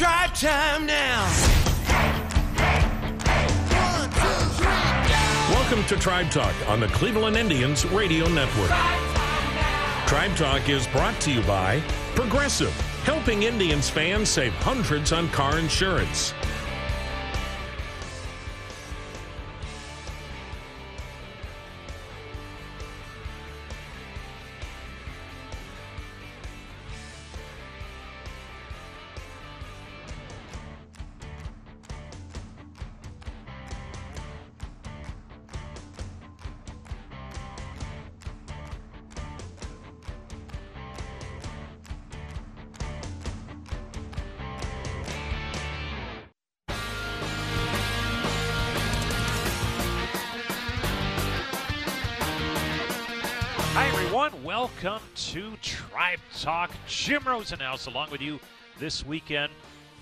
Tribe time now. Welcome to Tribe Talk on the Cleveland Indians Radio Network. Tribe Talk is brought to you by Progressive, helping Indians fans save hundreds on car insurance. Tribe Talk. Jim Rosenhaus along with you this weekend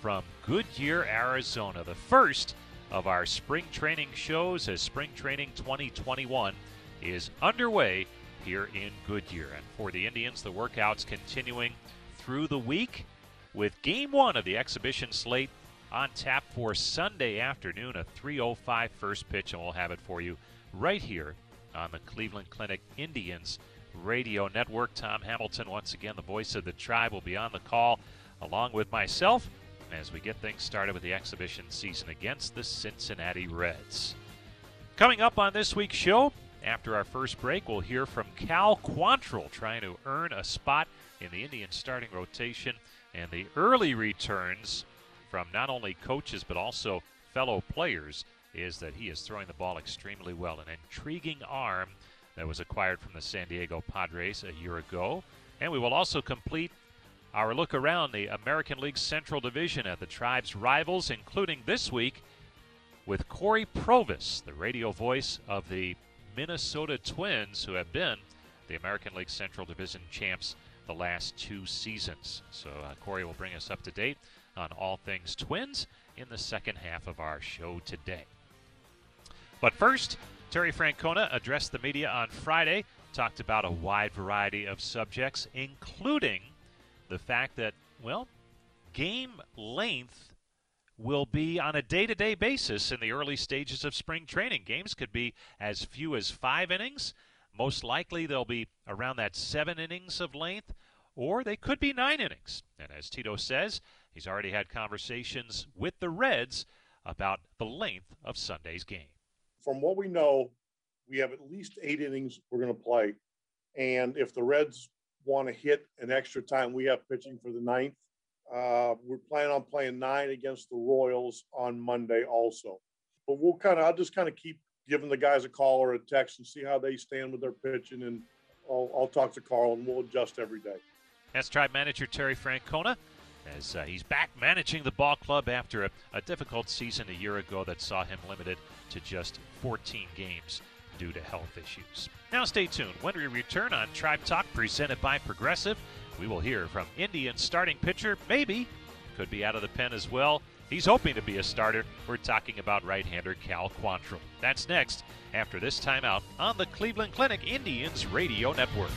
from Goodyear, Arizona. The first of our spring training shows as Spring Training 2021 is underway here in Goodyear. And for the Indians, the workouts continuing through the week with game one of the exhibition slate on tap for Sunday afternoon, a 3.05 first pitch, and we'll have it for you right here on the Cleveland Clinic Indians radio network. Tom Hamilton, once again, the voice of the tribe, will be on the call along with myself as we get things started with the exhibition season against the Cincinnati Reds. Coming up on this week's show, after our first break, we'll hear from Cal Quantrill trying to earn a spot in the Indian starting rotation and the early returns from not only coaches but also fellow players is that he is throwing the ball extremely well. An intriguing arm that was acquired from the San Diego Padres a year ago. And we will also complete our look around the American League Central Division at the Tribe's rivals, including this week with Cory Provus, the radio voice of the Minnesota Twins, who have been the American League Central Division champs the last two seasons. So uh, Cory will bring us up to date on all things Twins in the second half of our show today. But first, Terry Francona addressed the media on Friday, talked about a wide variety of subjects, including the fact that, well, game length will be on a day to day basis in the early stages of spring training. Games could be as few as five innings. Most likely they'll be around that seven innings of length, or they could be nine innings. And as Tito says, he's already had conversations with the Reds about the length of Sunday's game from what we know, we have at least eight innings we're going to play. And if the Reds want to hit an extra time, we have pitching for the ninth. Uh, we're planning on playing nine against the Royals on Monday also. But we'll kind of, I'll just kind of keep giving the guys a call or a text and see how they stand with their pitching. And I'll, I'll talk to Carl and we'll adjust every day. That's Tribe manager Terry Francona as uh, he's back managing the ball club after a, a difficult season a year ago that saw him limited to just 14 games due to health issues. Now, stay tuned. When we return on Tribe Talk presented by Progressive, we will hear from Indian starting pitcher, maybe, could be out of the pen as well. He's hoping to be a starter. We're talking about right hander Cal Quantrill. That's next after this timeout on the Cleveland Clinic Indians Radio Network.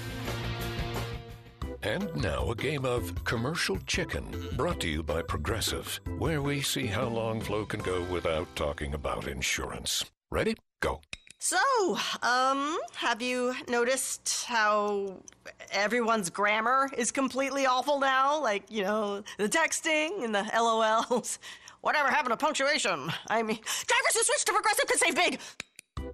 And now a game of commercial chicken brought to you by Progressive, where we see how long Flo can go without talking about insurance. Ready? Go. So, um, have you noticed how everyone's grammar is completely awful now? Like, you know, the texting and the LOLs. Whatever happened to punctuation? I mean, drivers who switch to Progressive could save big.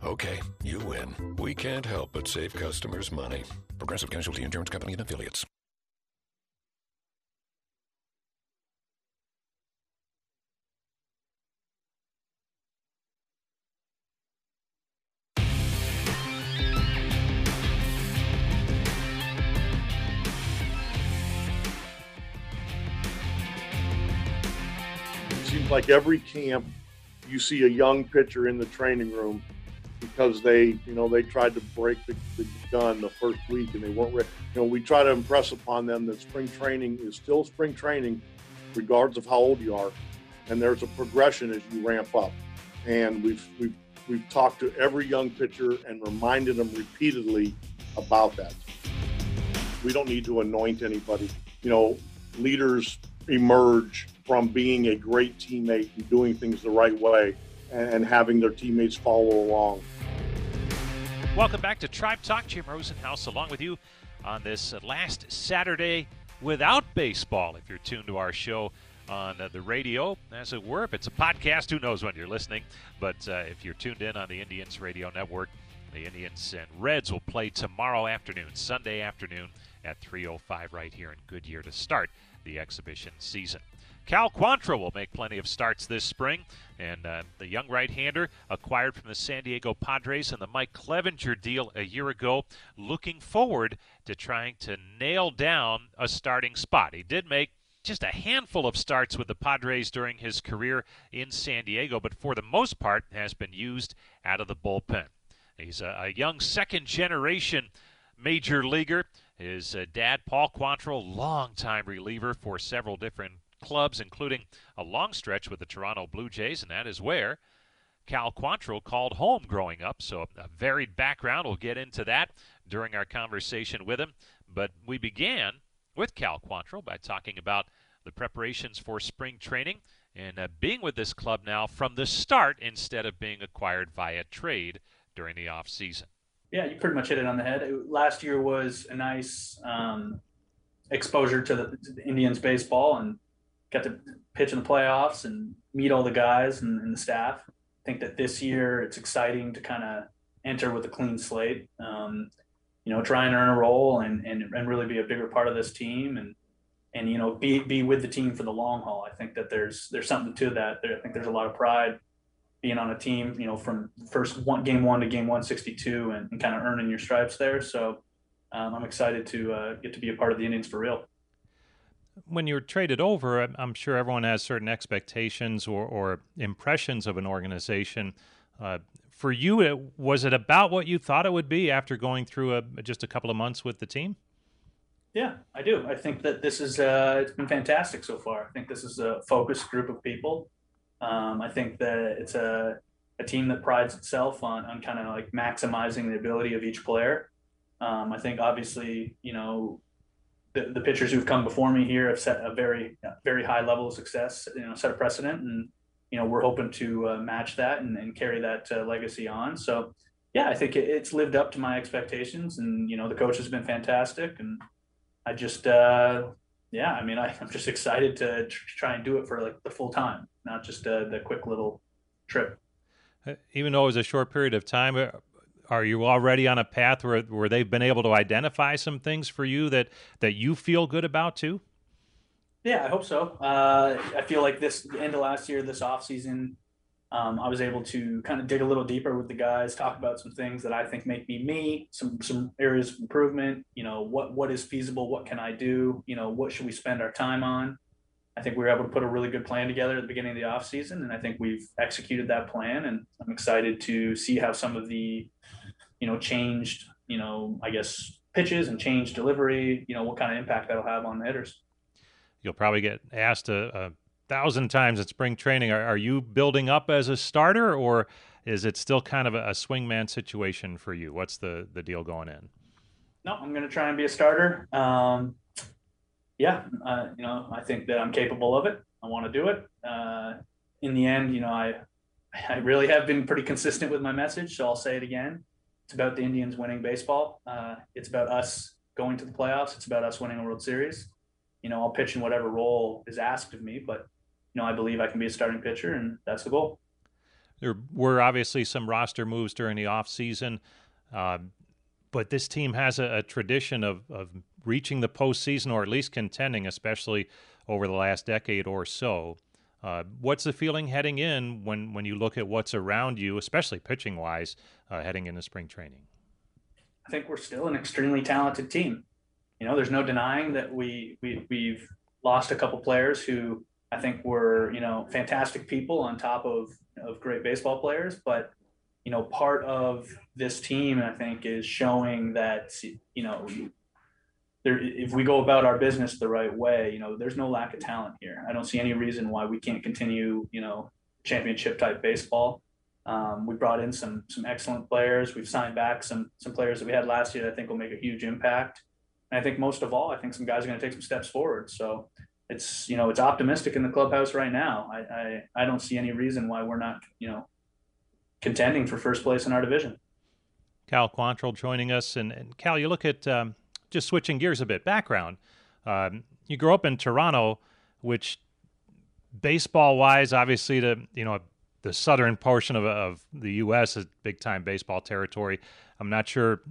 Okay, you win. We can't help but save customers money. Progressive Casualty Insurance Company and affiliates. Like every camp you see a young pitcher in the training room because they, you know, they tried to break the, the gun the first week and they weren't ready. You know, we try to impress upon them that spring training is still spring training, regardless of how old you are, and there's a progression as you ramp up. And we've we've we've talked to every young pitcher and reminded them repeatedly about that. We don't need to anoint anybody. You know, leaders emerge from being a great teammate and doing things the right way and, and having their teammates follow along. Welcome back to Tribe Talk. Jim Rosenhaus along with you on this last Saturday without baseball. If you're tuned to our show on the radio, as it were, if it's a podcast, who knows when you're listening. But uh, if you're tuned in on the Indians Radio Network, the Indians and Reds will play tomorrow afternoon, Sunday afternoon at 3:05 right here in Goodyear to start the exhibition season. Cal Quantrill will make plenty of starts this spring, and uh, the young right-hander acquired from the San Diego Padres and the Mike Clevinger deal a year ago, looking forward to trying to nail down a starting spot. He did make just a handful of starts with the Padres during his career in San Diego, but for the most part has been used out of the bullpen. He's a, a young second-generation major leaguer. His uh, dad, Paul Quantrill, longtime reliever for several different clubs, including a long stretch with the Toronto Blue Jays, and that is where Cal Quantrill called home growing up. So a varied background. We'll get into that during our conversation with him. But we began with Cal Quantrill by talking about the preparations for spring training and uh, being with this club now from the start instead of being acquired via trade during the off season. Yeah, you pretty much hit it on the head. Last year was a nice um, exposure to the, to the Indians baseball and got to pitch in the playoffs and meet all the guys and, and the staff. I think that this year it's exciting to kind of enter with a clean slate. Um, you know, try and earn a role and, and, and really be a bigger part of this team and and you know be be with the team for the long haul. I think that there's there's something to that. There, I think there's a lot of pride being on a team, you know, from first one game one to game 162 and, and kind of earning your stripes there. So um, I'm excited to uh, get to be a part of the Indians for real when you're traded over, I'm sure everyone has certain expectations or, or impressions of an organization. Uh, for you, it, was it about what you thought it would be after going through a, just a couple of months with the team? Yeah, I do. I think that this is uh, it's been fantastic so far. I think this is a focused group of people. Um, I think that it's a a team that prides itself on on kind of like maximizing the ability of each player. Um, I think obviously, you know, the, the pitchers who've come before me here have set a very very high level of success. You know, set a precedent, and you know we're hoping to uh, match that and, and carry that uh, legacy on. So yeah, I think it, it's lived up to my expectations, and you know the coach has been fantastic, and I just uh, yeah, I mean I, am just excited to try and do it for like the full time, not just uh, the quick little trip. Uh, even though it was a short period of time, uh, are you already on a path where where they've been able to identify some things for you that that you feel good about too? Yeah, I hope so. Uh, I feel like this end of last year, this off season, um, I was able to kind of dig a little deeper with the guys, talk about some things that I think make me me, some some areas of improvement. You know, what what is feasible? What can I do? You know, what should we spend our time on? I think we were able to put a really good plan together at the beginning of the off season, and I think we've executed that plan. And I'm excited to see how some of the you know, changed, you know, I guess pitches and changed delivery, you know, what kind of impact that'll have on the hitters. You'll probably get asked a, a thousand times at spring training. Are, are, you building up as a starter, or is it still kind of a, a swingman situation for you? What's the the deal going in? No, I'm going to try and be a starter. Um, yeah, uh, you know, I think that I'm capable of it. I want to do it. Uh, in the end, you know, I I really have been pretty consistent with my message, so I'll say it again it's about the Indians winning baseball. Uh, it's about us going to the playoffs. It's about us winning a World Series. You know, I'll pitch in whatever role is asked of me, but you know, I believe I can be a starting pitcher, and that's the goal. There were obviously some roster moves during the offseason, uh, but this team has a, a tradition of, of reaching the postseason or at least contending, especially over the last decade or so. Uh, what's the feeling heading in when, when you look at what's around you, especially pitching wise, uh, heading into spring training? I think we're still an extremely talented team. You know, there's no denying that we, we we've lost a couple players who I think were you know fantastic people on top of of great baseball players, but you know part of this team I think is showing that you know there, if we go about our business the right way, you know, there's no lack of talent here. I don't see any reason why we can't continue, you know, championship type baseball. Um, we brought in some some excellent players. We've signed back some some players that we had last year that I think will make a huge impact. And I think most of all, I think some guys are going to take some steps forward. So, it's you know it's optimistic in the clubhouse right now. I, I I don't see any reason why we're not you know contending for first place in our division. Cal Quantrill joining us, and, and Cal, you look at um, just switching gears a bit. Background: um, you grew up in Toronto, which baseball wise, obviously the you know the southern portion of, of the U.S. is big time baseball territory. I'm not sure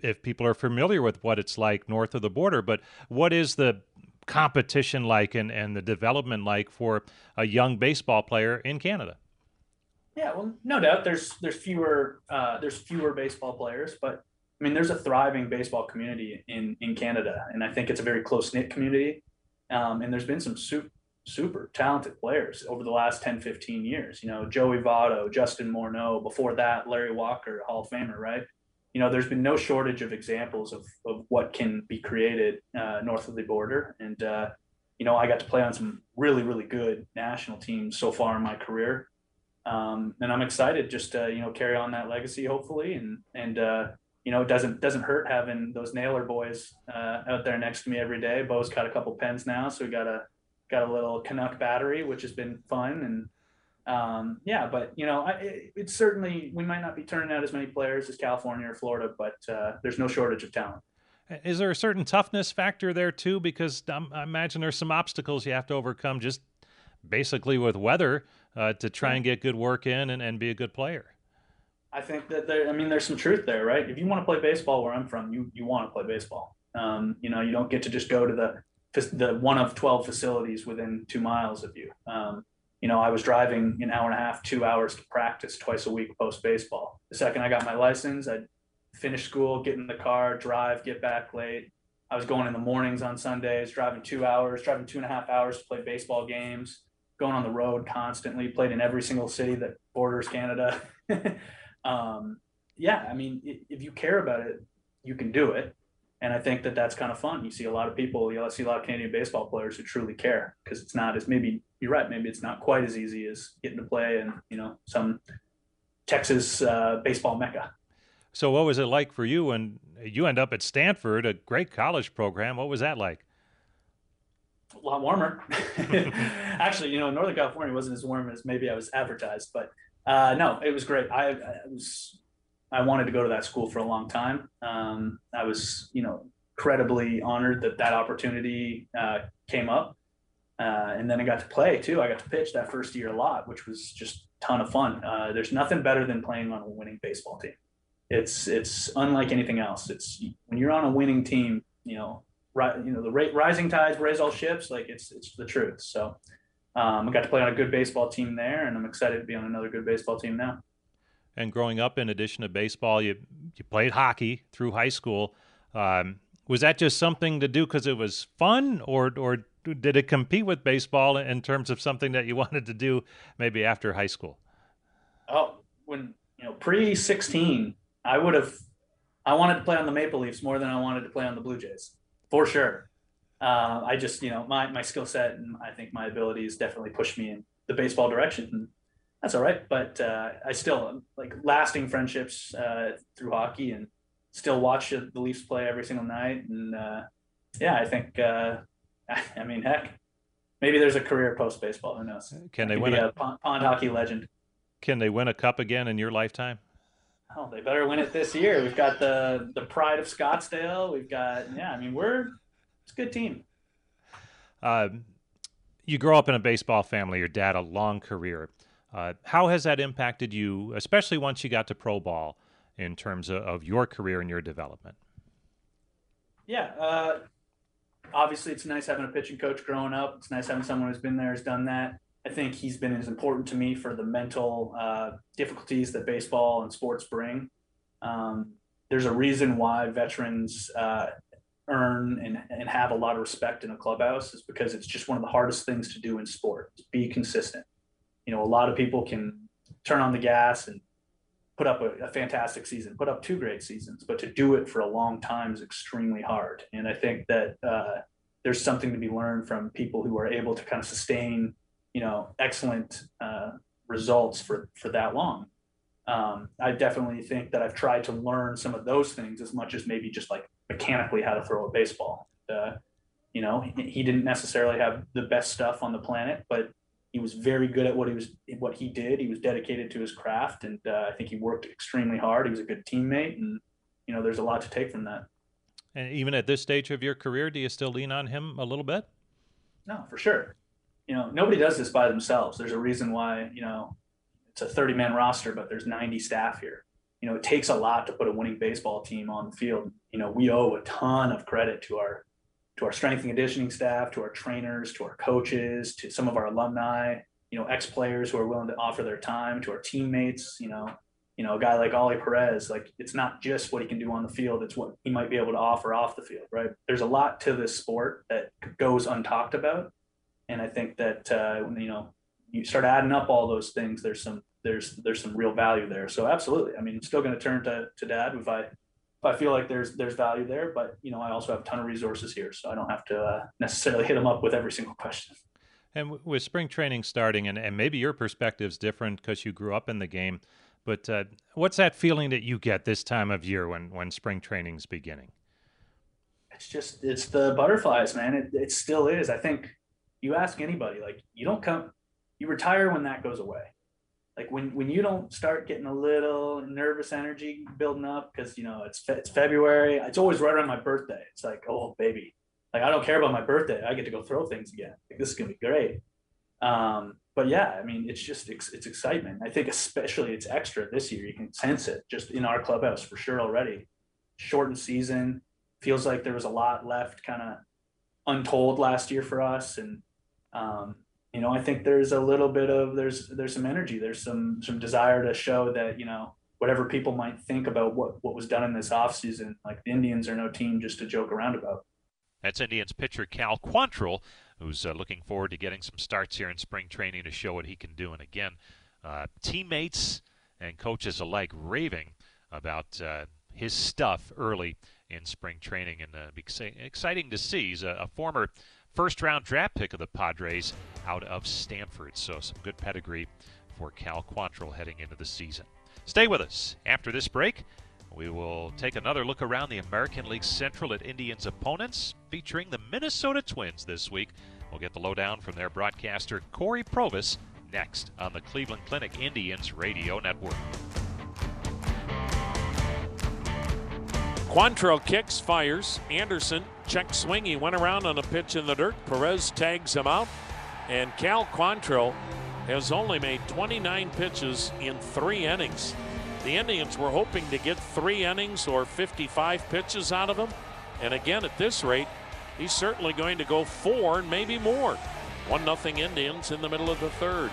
if people are familiar with what it's like north of the border, but what is the competition like and, and the development like for a young baseball player in Canada? Yeah, well, no doubt there's there's fewer uh, there's fewer baseball players, but I mean there's a thriving baseball community in in Canada, and I think it's a very close knit community. Um, and there's been some super super talented players over the last 10, 15 years. You know, Joey Votto, Justin Morneau, before that, Larry Walker, Hall of Famer, right? You know, there's been no shortage of examples of, of what can be created uh, north of the border. And, uh, you know, I got to play on some really, really good national teams so far in my career. Um, and I'm excited just to, you know, carry on that legacy, hopefully. And, and, uh, you know, it doesn't doesn't hurt having those Naylor boys uh, out there next to me every day. Bo's got a couple pens now, so we got a got a little Canuck battery, which has been fun. And um, yeah, but you know, I, it, it's certainly we might not be turning out as many players as California or Florida, but uh, there's no shortage of talent. Is there a certain toughness factor there too? Because um, I imagine there's some obstacles you have to overcome just basically with weather uh, to try and get good work in and, and be a good player. I think that there, I mean, there's some truth there, right? If you want to play baseball where I'm from, you you want to play baseball. Um, you know, you don't get to just go to the the one of 12 facilities within two miles of you. Um, you know, I was driving an hour and a half, two hours to practice twice a week post baseball. The second I got my license, I'd finish school, get in the car, drive, get back late. I was going in the mornings on Sundays, driving two hours, driving two and a half hours to play baseball games, going on the road constantly, played in every single city that borders Canada. um, yeah, I mean, if you care about it, you can do it and I think that that's kind of fun. You see a lot of people, you know, see a lot of Canadian baseball players who truly care because it's not as maybe you're right, maybe it's not quite as easy as getting to play in you know some Texas uh, baseball mecca. So, what was it like for you when you end up at Stanford, a great college program? What was that like? A lot warmer. Actually, you know, Northern California wasn't as warm as maybe I was advertised, but uh, no, it was great. I, I was I wanted to go to that school for a long time. Um, I was, you know, incredibly honored that that opportunity uh, came up. Uh, and then I got to play too. I got to pitch that first year a lot, which was just a ton of fun. Uh, there's nothing better than playing on a winning baseball team. It's it's unlike anything else. It's when you're on a winning team, you know, ri- you know the rising tides raise all ships. Like it's it's the truth. So um, I got to play on a good baseball team there, and I'm excited to be on another good baseball team now and growing up, in addition to baseball, you you played hockey through high school. Um, was that just something to do because it was fun, or or did it compete with baseball in terms of something that you wanted to do maybe after high school? Oh, when you know pre sixteen, I would have. I wanted to play on the Maple Leafs more than I wanted to play on the Blue Jays, for sure. Uh, I just, you know, my my skill set and I think my abilities definitely pushed me in the baseball direction And that's all right. But uh, I still like lasting friendships uh, through hockey and still watch the Leafs play every single night. And uh, yeah, I think, uh, I mean, heck, maybe there's a career post baseball. Who knows? Can they win a, a pond, pond hockey legend? Can they win a cup again in your lifetime? Oh, they better win it this year. We've got the the pride of Scottsdale. We've got yeah. I mean, we're a good team. Uh, you grow up in a baseball family. Your dad a long career. Uh, how has that impacted you, especially once you got to pro ball, in terms of, of your career and your development? Yeah, uh, obviously it's nice having a pitching coach growing up. It's nice having someone who's been there, has done that. I think he's been as important to me for the mental uh, difficulties that baseball and sports bring. Um, there's a reason why veterans uh, earn and, and have a lot of respect in a clubhouse is because it's just one of the hardest things to do in sport. Be consistent you know, a lot of people can turn on the gas and put up a, a, fantastic season, put up two great seasons, but to do it for a long time is extremely hard. And I think that uh, there's something to be learned from people who are able to kind of sustain, you know, excellent uh, results for for that long. Um, I definitely think that I've tried to learn some of those things as much as maybe just like mechanically how to throw a baseball. Uh, You know, he, he didn't necessarily have the best stuff on the planet, but he was very good at what he was what he did. He was dedicated to his craft, and uh, I think he worked extremely hard. He was a good teammate, and you know, there's a lot to take from that. And even at this stage of your career, do you still lean on him a little bit? No, for sure. You know, nobody does this by themselves. There's a reason why you know it's a 30 man roster, but there's 90 staff here. You know, it takes a lot to put a winning baseball team on the field. You know, we owe a ton of credit to our to our strength and conditioning staff, to our trainers, to our coaches, to some of our alumni, you know, ex players who are willing to offer their time, to our teammates, you know, you know, a guy like Ollie Perez, like it's not just what he can do on the field, it's what he might be able to offer off the field, right? There's a lot to this sport that goes untalked about. And I think that, uh, you know, you start adding up all those things, there's some, there's, there's some real value there. So absolutely. I mean, I'm still going to turn to, to dad if I, if I feel like there's, there's value there, but you know, I also have a ton of resources here, so I don't have to uh, necessarily hit them up with every single question. And with spring training starting, and, and maybe your perspective's different because you grew up in the game, but uh, what's that feeling that you get this time of year when when spring training's beginning? It's just it's the butterflies, man. It it still is. I think you ask anybody, like you don't come, you retire when that goes away. Like when when you don't start getting a little nervous energy building up because you know it's it's February. It's always right around my birthday. It's like oh baby, like I don't care about my birthday. I get to go throw things again. Like this is gonna be great. Um, but yeah, I mean, it's just it's, it's excitement. I think especially it's extra this year. You can sense it just in our clubhouse for sure already. Shortened season feels like there was a lot left, kind of untold last year for us, and um, you know, I think there's a little bit of there's there's some energy, there's some some desire to show that you know whatever people might think about what what was done in this offseason, like the Indians are no team just to joke around about. That's Indians pitcher Cal Quantrill who's uh, looking forward to getting some starts here in spring training to show what he can do. And again, uh, teammates and coaches alike raving about uh, his stuff early in spring training, and uh, exciting to see. He's a, a former first round draft pick of the Padres out of Stanford, so some good pedigree for Cal Quantrill heading into the season. Stay with us after this break. We will take another look around the American League Central at Indians' opponents, featuring the Minnesota Twins this week. We'll get the lowdown from their broadcaster, Cory Provus, next on the Cleveland Clinic Indians Radio Network. Quantrill kicks, fires. Anderson check swing. He went around on a pitch in the dirt. Perez tags him out. And Cal Quantrill has only made 29 pitches in three innings. The Indians were hoping to get three innings or 55 pitches out of him. And again, at this rate, he's certainly going to go four and maybe more. 1 0 Indians in the middle of the third.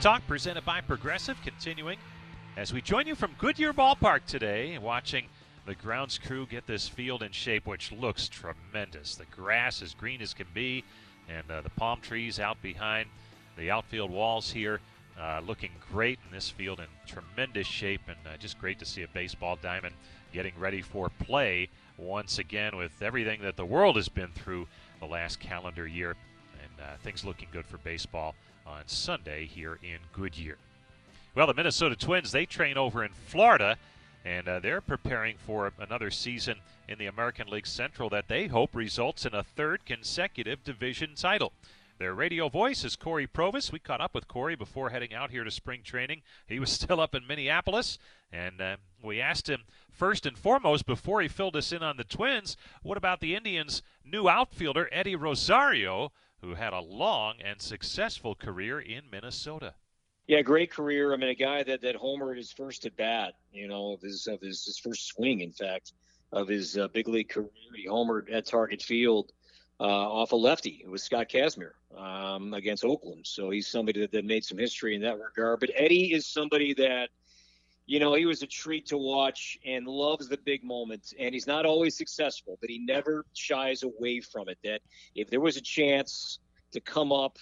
Talk presented by Progressive continuing as we join you from Goodyear Ballpark today, watching the grounds crew get this field in shape, which looks tremendous. The grass as green as can be, and uh, the palm trees out behind the outfield walls here uh, looking great in this field in tremendous shape, and uh, just great to see a baseball diamond getting ready for play once again with everything that the world has been through the last calendar year, and uh, things looking good for baseball on Sunday here in Goodyear. Well, the Minnesota Twins, they train over in Florida, and uh, they're preparing for another season in the American League Central that they hope results in a third consecutive division title. Their radio voice is Cory Provus. We caught up with Cory before heading out here to spring training. He was still up in Minneapolis, and uh, we asked him first and foremost before he filled us in on the Twins, what about the Indians' new outfielder, Eddie Rosario? Who had a long and successful career in Minnesota. Yeah, great career. I mean, a guy that that homered his first at bat, you know, of his of his, his first swing, in fact, of his uh, big league career. He homered at Target Field uh, off a lefty. It was Scott Kazmir um, against Oakland. So he's somebody that, that made some history in that regard. But Eddie is somebody that you know, he was a treat to watch and loves the big moments. And he's not always successful, but he never shies away from it. That if there was a chance to come up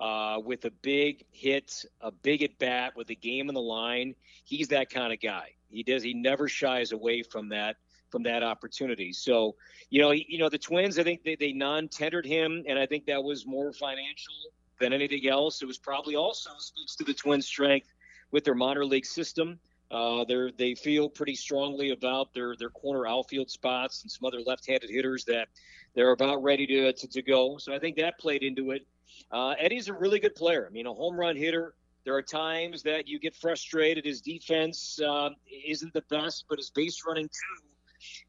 uh, with a big hit, a big at bat, with a game in the line. He's that kind of guy. He does. He never shies away from that from that opportunity. So, you know, you know, the Twins. I think they, they non-tendered him, and I think that was more financial than anything else. It was probably also speaks to the Twins' strength with their minor league system. Uh, they they feel pretty strongly about their their corner outfield spots and some other left-handed hitters that they're about ready to to, to go. So I think that played into it. Uh, Eddie's a really good player. I mean, a home run hitter. There are times that you get frustrated. His defense uh, isn't the best, but his base running too.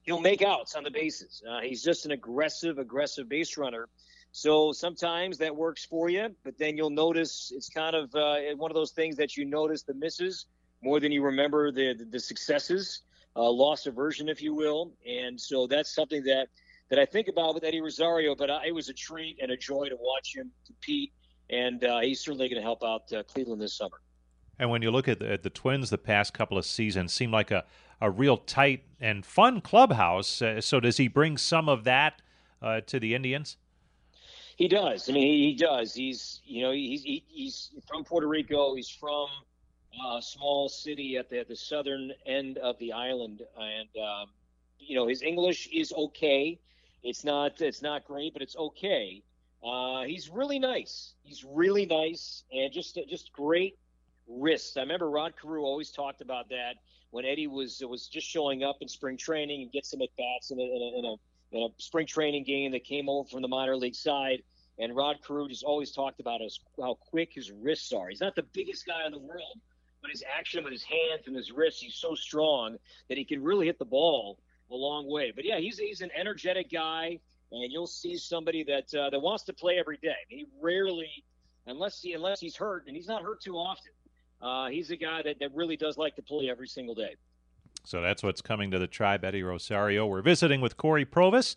He'll make outs on the bases. Uh, he's just an aggressive, aggressive base runner. So sometimes that works for you, but then you'll notice it's kind of uh, one of those things that you notice the misses more than you remember the the, the successes, uh, loss aversion, if you will. And so that's something that that I think about with Eddie Rosario. But I, it was a treat and a joy to watch him compete, and uh, he's certainly going to help out uh, Cleveland this summer. And when you look at the, at the Twins, the past couple of seasons seem like a, a real tight and fun clubhouse. Uh, so does he bring some of that uh, to the Indians? He does. I mean, he, he does. He's you know he's he, he's from Puerto Rico. He's from a small city at the, at the southern end of the island, and um, you know his English is okay. It's not it's not great, but it's okay. Uh, he's really nice. He's really nice and just just great wrists. I remember Rod Carew always talked about that when Eddie was was just showing up in spring training and get some at bats in a, in a, in a in a spring training game that came over from the minor league side. And Rod Carew just always talked about his, how quick his wrists are. He's not the biggest guy in the world, his action with his hands and his wrists, he's so strong that he can really hit the ball a long way. But yeah, he's he's an energetic guy, and you'll see somebody that uh, that wants to play every day. He rarely, unless he unless he's hurt, and he's not hurt too often. Uh, he's a guy that, that really does like to play every single day. So that's what's coming to the tribe, Eddie Rosario. We're visiting with Cory Provus,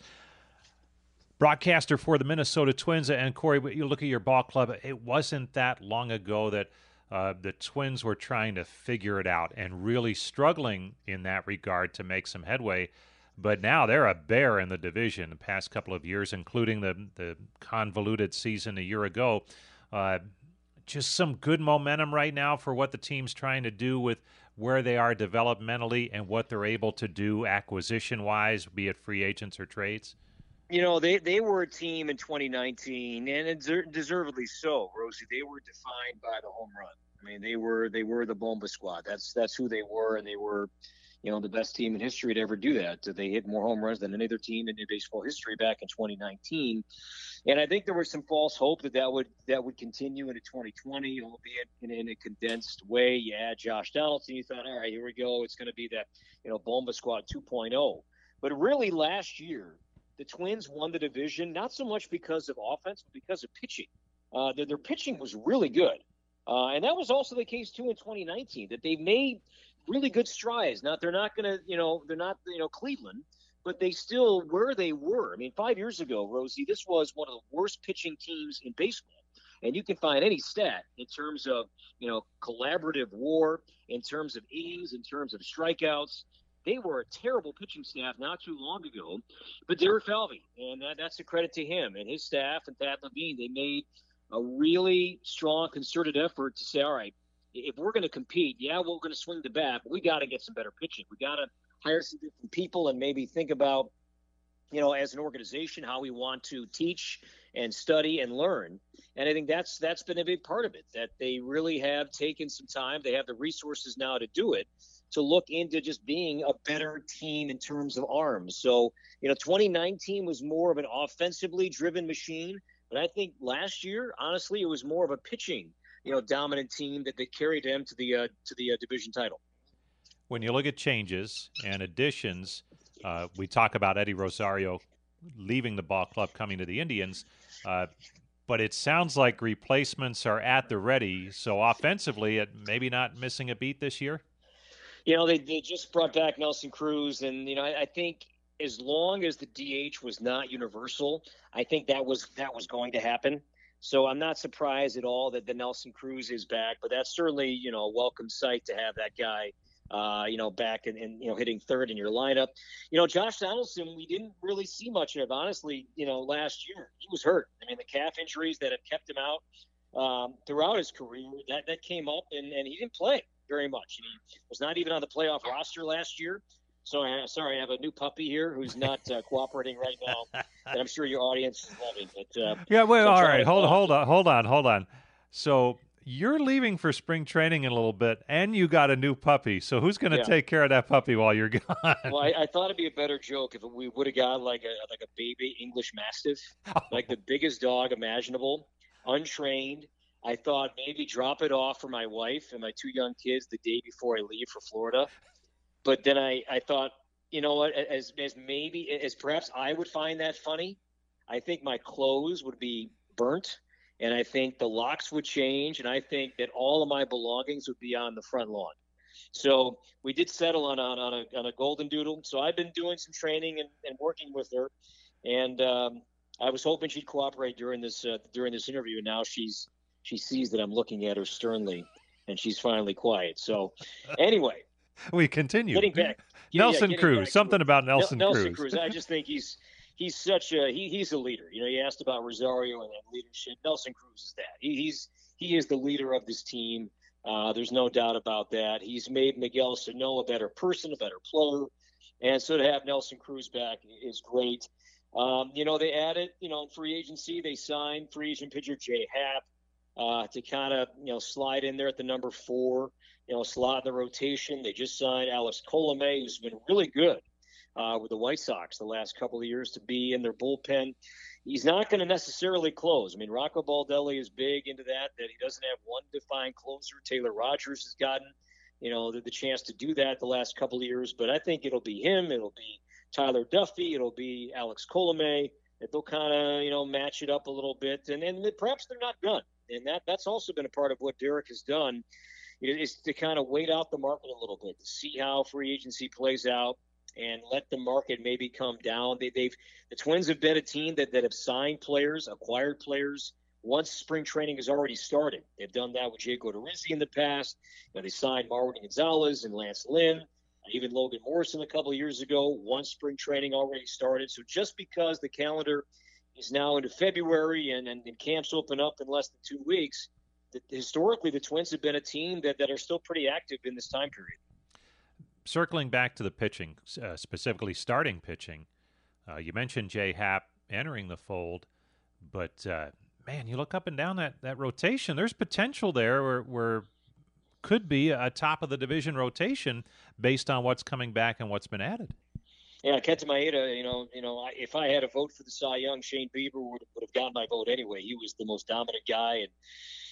broadcaster for the Minnesota Twins. And Cory, you look at your ball club, it wasn't that long ago that uh, the Twins were trying to figure it out and really struggling in that regard to make some headway. But now they're a bear in the division the past couple of years, including the, the convoluted season a year ago. Uh, just some good momentum right now for what the team's trying to do with where they are developmentally and what they're able to do acquisition wise, be it free agents or trades? You know, they, they were a team in 2019, and deservedly so, Rosie. They were defined by the home run. I mean, they were they were the Bomba squad. That's that's who they were, and they were, you know, the best team in history to ever do that. They hit more home runs than any other team in baseball history back in 2019. And I think there was some false hope that that would that would continue into 2020, albeit in, in a condensed way. Add Josh Donaldson, you thought, all right, here we go. It's going to be that you know Bomba Squad 2.0. But really, last year the Twins won the division not so much because of offense, but because of pitching. Uh, their, their pitching was really good. Uh, and that was also the case too in 2019 that they made really good strides. Now they're not going to, you know, they're not, you know, Cleveland, but they still where they were. I mean, five years ago, Rosie, this was one of the worst pitching teams in baseball. And you can find any stat in terms of, you know, collaborative war, in terms of innings, in terms of strikeouts. They were a terrible pitching staff not too long ago, but Derek Falvey, and that, that's a credit to him and his staff and Thad Levine. They made a really strong, concerted effort to say, all right, if we're going to compete, yeah, we're going to swing the bat, but we got to get some better pitching. We got to hire some different people and maybe think about, you know, as an organization, how we want to teach and study and learn. And I think that's that's been a big part of it. That they really have taken some time. They have the resources now to do it. To look into just being a better team in terms of arms. So, you know, 2019 was more of an offensively driven machine. But I think last year, honestly, it was more of a pitching, you know, dominant team that, that carried them to the uh, to the uh, division title when you look at changes and additions, uh, we talk about Eddie Rosario leaving the ball club, coming to the Indians. Uh, but it sounds like replacements are at the ready. So offensively, it maybe not missing a beat this year. You know, they, they just brought back Nelson Cruz, and you know, I, I think as long as the DH was not universal, I think that was that was going to happen. So I'm not surprised at all that the Nelson Cruz is back, but that's certainly you know a welcome sight to have that guy uh, you know, back and, and, you know, hitting third in your lineup. You know, Josh Donaldson, we didn't really see much of, honestly, you know, last year. He was hurt. I mean, the calf injuries that have kept him out um, throughout his career. That that came up, and, and he didn't play very much. And he was not even on the playoff roster last year. So I, sorry, I have a new puppy here who's not uh, cooperating right now. and I'm sure your audience is loving. But uh, yeah, wait, so all right, hold, hold on, hold on, hold on. So you're leaving for spring training in a little bit, and you got a new puppy. So who's going to Yeah. take care of that puppy while you're gone? Well, I, I thought it'd be a better joke if we would have got like a like a baby English Mastiff, like the biggest dog imaginable, untrained. I thought maybe drop it off for my wife and my two young kids the day before I leave for Florida. But then I, I thought, you know what, as as maybe as perhaps I would find that funny, I think my clothes would be burnt and I think the locks would change and I think that all of my belongings would be on the front lawn. So we did settle on on, on, a, on a golden doodle. So I've been doing some training and, and working with her, and um, I was hoping she'd cooperate during this uh, during this interview. And now she's she sees that I'm looking at her sternly, and she's finally quiet. So anyway, we continue. getting back, yeah, Nelson getting Cruz. back Something about Nel- Nelson, Nelson Cruz. Cruz. I just think he's he's such a he, he's a leader. You know, you asked about Rosario and, and leadership. Nelson Cruz is that. He, he's he is the leader of this team. Uh, there's no doubt about that. He's made Miguel Sano a better person, a better player, and so to have Nelson Cruz back is great. Um, you know, they added, you know, in free agency, they signed free agent pitcher Jay Happ uh, to kind of, you know, slide in there at the number four, you know, slot in the rotation. They just signed Alex Colome, who's been really good uh, with the White Sox the last couple of years to be in their bullpen. He's not going to necessarily close. I mean, Rocco Baldelli is big into that, that he doesn't have one defined closer. Taylor Rogers has gotten, you know, the, the chance to do that the last couple of years. But I think it'll be him. It'll be Tyler Duffey. It'll be Alex Colome. That they'll kind of, you know, match it up a little bit. And, and perhaps they're not done. And that that's also been a part of what Derek has done is to kind of wait out the market a little bit to see how free agency plays out and let the market maybe come down. They, they've the Twins have been a team that, that have signed players, acquired players once spring training has already started. They've done that with Jake Odorizzi in the past. You know, they signed Marwin Gonzalez and Lance Lynn, even Logan Morrison a couple of years ago. Once spring training already started. So just because the calendar is now into February and, and, and camps open up in less than two weeks, historically the Twins have been a team that, that are still pretty active in this time period. Circling back to the pitching, uh, specifically starting pitching, uh, you mentioned Jay Happ entering the fold, but uh, man, you look up and down that, that rotation. There's potential there where, where could be a top of the division rotation based on what's coming back and what's been added. Yeah, Kenta Maeda, you know, you know, if I had a vote for the Cy Young, Shane Bieber would, would have gotten my vote anyway. He was the most dominant guy, and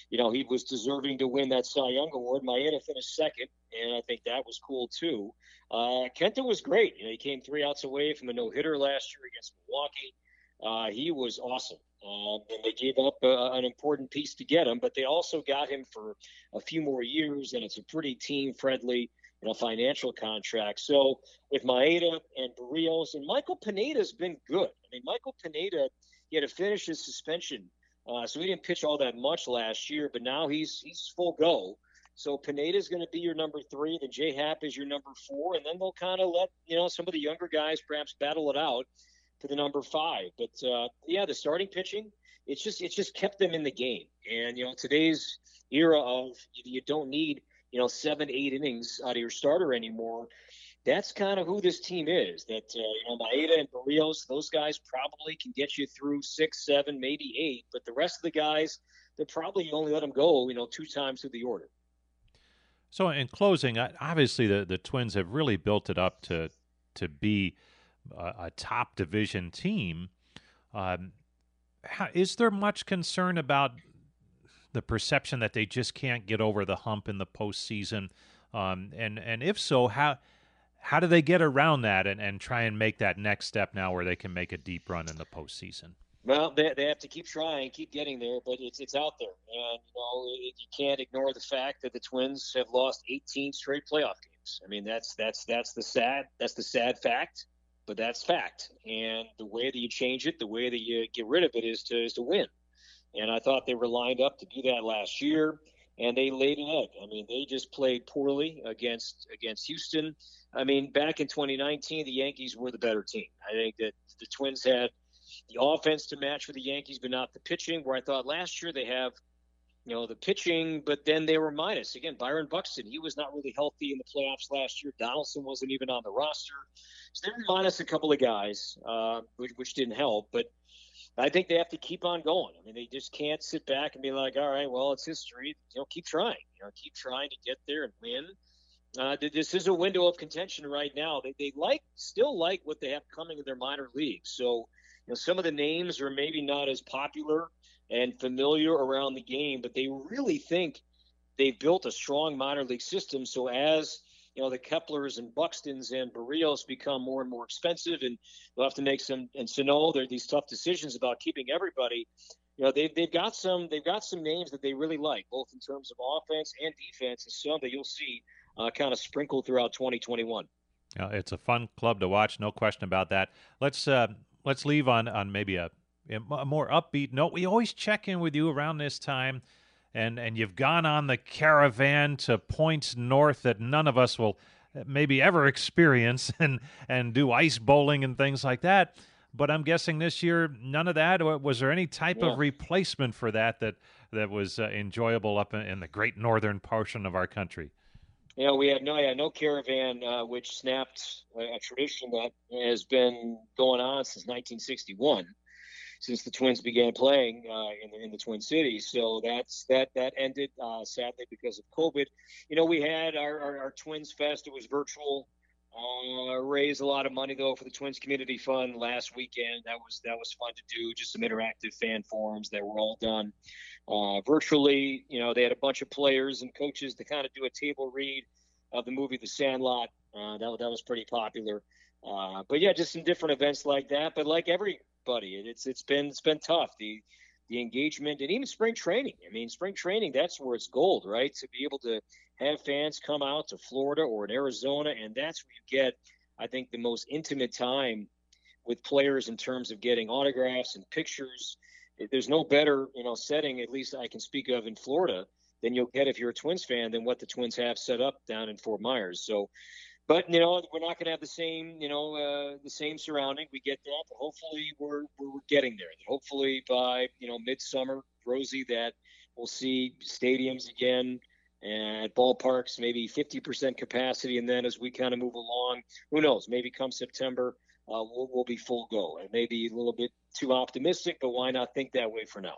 you know, he was deserving to win that Cy Young award. Maeda finished second, and I think that was cool too. Uh, Kenta was great. You know, he came three outs away from a no hitter last year against Milwaukee. Uh, he was awesome. Uh, and they gave up uh, an important piece to get him, but they also got him for a few more years, and it's a pretty team friendly you know, financial contract. So with Maeda and Berrios and Michael Pineda's been good. I mean, Michael Pineda, he had to finish his suspension, uh, so he didn't pitch all that much last year, but now he's he's full go. So Pineda's going to be your number three. Then J Happ is your number four, and then they'll kind of let you know some of the younger guys perhaps battle it out to the number five. But uh, yeah, the starting pitching, it's just it's just kept them in the game. And you know today's era of you don't need you know seven eight innings out of your starter anymore. That's kind of who this team is. That uh, you know Maeda and Berrios, those guys probably can get you through six, seven, maybe eight. But the rest of the guys, they're probably only let them go you know two times through the order. So, in closing, obviously the, the Twins have really built it up to to be a, a top division team. Um, how, is there much concern about the perception that they just can't get over the hump in the postseason? Um, and and if so, how how do they get around that and, and try and make that next step now where they can make a deep run in the postseason? Well, they, they have to keep trying, keep getting there, but it's it's out there, and you know it, you can't ignore the fact that the Twins have lost 18 straight playoff games. I mean that's that's that's the sad that's the sad fact, but that's fact. And the way that you change it, the way that you get rid of it, is to is to win. And I thought they were lined up to do that last year, and they laid an egg. I mean, they just played poorly against against Houston. I mean, back in 2019, the Yankees were the better team. I think that the Twins had the offense to match for the Yankees, but not the pitching. Where I thought last year they have you know, the pitching, but then they were minus. Again, Byron Buxton, he was not really healthy in the playoffs last year. Donaldson wasn't even on the roster. So they were minus a couple of guys, uh, which, which didn't help. But I think they have to keep on going. I mean, they just can't sit back and be like, all right, well, it's history. You know, keep trying. You know, keep trying to get there and win. Uh, this is a window of contention right now. They, they like still like what they have coming in their minor leagues. So, you know, some of the names are maybe not as popular and familiar around the game, but they really think they've built a strong minor league system. So as you know the Keplers and Buxtons and Berrios become more and more expensive, and they'll have to make some and Sano. There are these tough decisions about keeping everybody. You know they've they've got some they've got some names that they really like, both in terms of offense and defense, and some that you'll see uh, kind of sprinkled throughout 2021. Yeah, it's a fun club to watch, no question about that. Let's uh, let's leave on on maybe a a more upbeat note. We always check in with you around this time, and and you've gone on the caravan to points north that none of us will uh, maybe ever experience, and and do ice bowling and things like that. But I'm guessing this year none of that. Was there any type yeah. of replacement for that that that was uh, enjoyable up in, in, the great northern portion of our country? You know, we had no, yeah, no caravan, uh, which snapped a tradition that has been going on since 1961 since the Twins began playing uh, in, the, in the Twin Cities. So that's that that ended uh, sadly because of COVID. You know, we had our, our, our Twins Fest. It was virtual. Uh, raised a lot of money though for the Twins Community Fund last weekend. That was that was fun to do. Just some interactive fan forums that were all done uh, virtually. You know, they had a bunch of players and coaches to kind of do a table read of the movie The Sandlot. Uh, that that was pretty popular. Uh, but yeah, just some different events like that. But like every buddy. It's it's been it's been tough. The the engagement and even spring training. I mean, spring training that's where it's gold, right? To be able to have fans come out to Florida or in Arizona, and that's where you get, I think, the most intimate time with players in terms of getting autographs and pictures. There's no better, you know, setting, at least I can speak of in Florida, than you'll get if you're a Twins fan than what the Twins have set up down in Fort Myers. So but you know we're not going to have the same you know uh, the same surrounding. We get that, but hopefully we're we're getting there. Hopefully by you know midsummer, Rosie, that we'll see stadiums again at ballparks, maybe 50% capacity, and then as we kind of move along, who knows? Maybe come September, uh, we'll, we'll be full go. And maybe a little bit too optimistic, but why not think that way for now?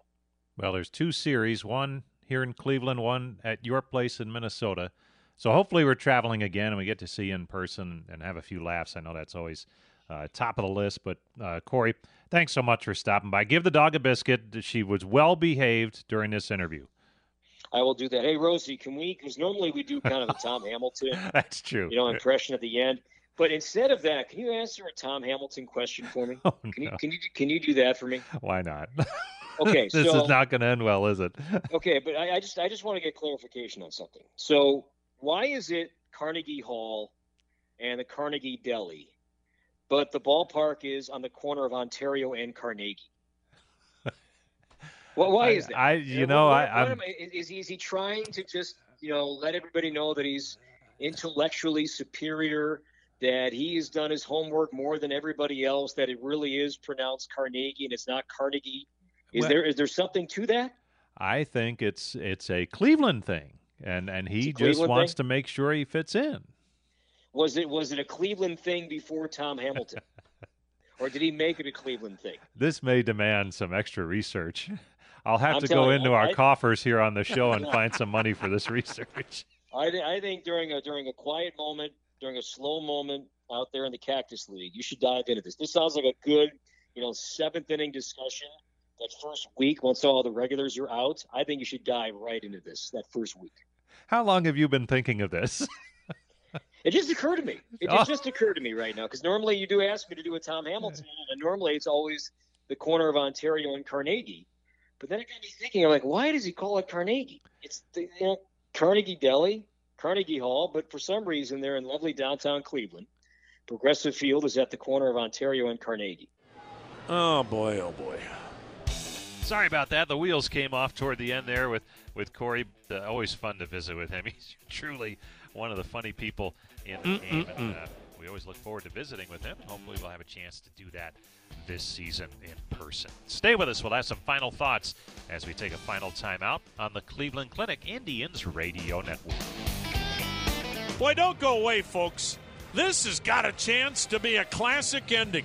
Well, there's two series, one here in Cleveland, one at your place in Minnesota. So hopefully we're traveling again and we get to see you in person and have a few laughs. I know that's always uh, top of the list. But uh, Cory, thanks so much for stopping by. Give the dog a biscuit. She was well behaved during this interview. I will do that. Hey Rosie, can we? Because normally we do kind of a Tom Hamilton. That's true. You know, impression at the end. But instead of that, can you answer a Tom Hamilton question for me? Oh, can no. you can you can you do that for me? Why not? Okay, this so, is not going to end well, is it? okay, but I, I just I just want to get clarification on something. So why is it Carnegie Hall and the Carnegie Deli, but the ballpark is on the corner of Ontario and Carnegie? well, why is that? I, you know, what, I, what I, is, is he trying to just, you know, let everybody know that he's intellectually superior, that he has done his homework more than everybody else, that it really is pronounced Carnegie and it's not Carnegie? Is Well- there is there something to that? I think it's it's a Cleveland thing, and and he just Cleveland wants thing? to make sure he fits in. Was it was it a Cleveland thing before Tom Hamilton, or did he make it a Cleveland thing? This may demand some extra research. I'll have I'm to go telling you, into our I- coffers here on the show and find some money for this research. I, th- I think during a during a quiet moment, during a slow moment out there in the Cactus League, you should dive into this. This sounds like a good, you know, seventh inning discussion. That first week, once all the regulars are out, I think you should dive right into this. That first week. How long have you been thinking of this? It just occurred to me. It Oh. just, just occurred to me right now because normally you do ask me to do a Tom Hamilton, and normally it's always the corner of Ontario and Carnegie. But then it got me thinking. I'm like, why does he call it Carnegie? It's the you know, Carnegie Deli, Carnegie Hall, but for some reason they're in lovely downtown Cleveland. Progressive Field is at the corner of Ontario and Carnegie. Oh boy, oh boy. Sorry about that. The wheels came off toward the end there with with Cory. Uh, always fun to visit with him. He's truly one of the funny people in the game. And, uh, we always always look forward to visiting with him. Hopefully, we'll have a chance to do that this season in person. Stay with us. We'll have some final thoughts as we take a final timeout on the Cleveland Clinic Indians Radio Network. Boy, don't go away, folks. This has got a chance to be a classic ending.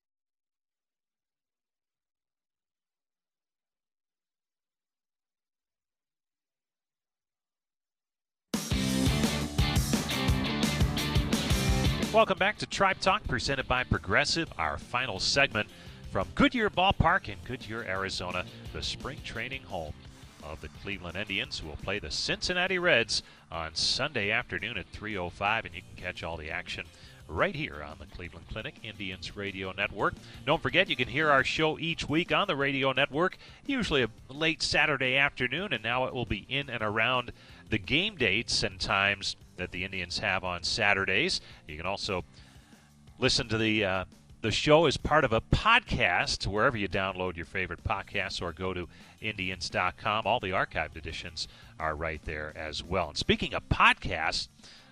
Welcome back to Tribe Talk, presented by Progressive. Our final segment from Goodyear Ballpark in Goodyear, Arizona, the spring training home of the Cleveland Indians, who will play the Cincinnati Reds on Sunday afternoon at 3:05, and you can catch all the action right here on the Cleveland Clinic Indians Radio Network. Don't forget, you can hear our show each week on the radio network, usually a late Saturday afternoon, and now it will be in and around the game dates and times that the Indians have on Saturdays. You can also listen to the uh, the show as part of a podcast wherever you download your favorite podcasts or go to Indians.com. All the archived editions are right there as well. And speaking of podcasts,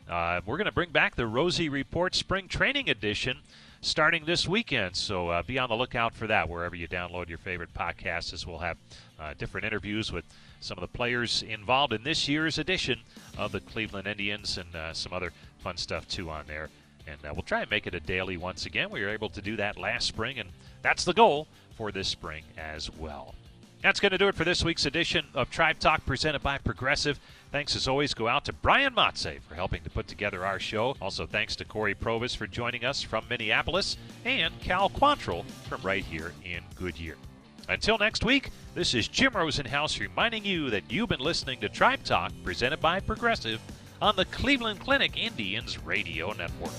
uh, we're going to bring back the Rosie Report Spring Training Edition starting this weekend. So uh, be on the lookout for that wherever you download your favorite podcasts, as we'll have uh, different interviews with some of the players involved in this year's edition of the Cleveland Indians and uh, some other fun stuff too on there. And uh, we'll try and make it a daily once again. We were able to do that last spring, and that's the goal for this spring as well. That's going to do it for this week's edition of Tribe Talk presented by Progressive. Thanks as always go out to Brian Motze for helping to put together our show. Also thanks to Cory Provus for joining us from Minneapolis and Cal Quantrill from right here in Goodyear. Until next week, this is Jim Rosenhaus reminding you that you've been listening to Tribe Talk presented by Progressive on the Cleveland Clinic Indians Radio Network.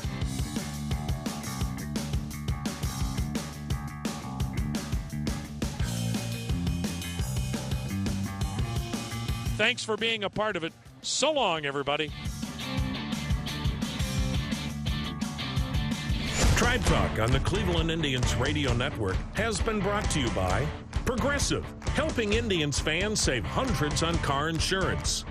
Thanks for being a part of it. So long, everybody. Tribe Talk on the Cleveland Indians Radio Network has been brought to you by Progressive, helping Indians fans save hundreds on car insurance.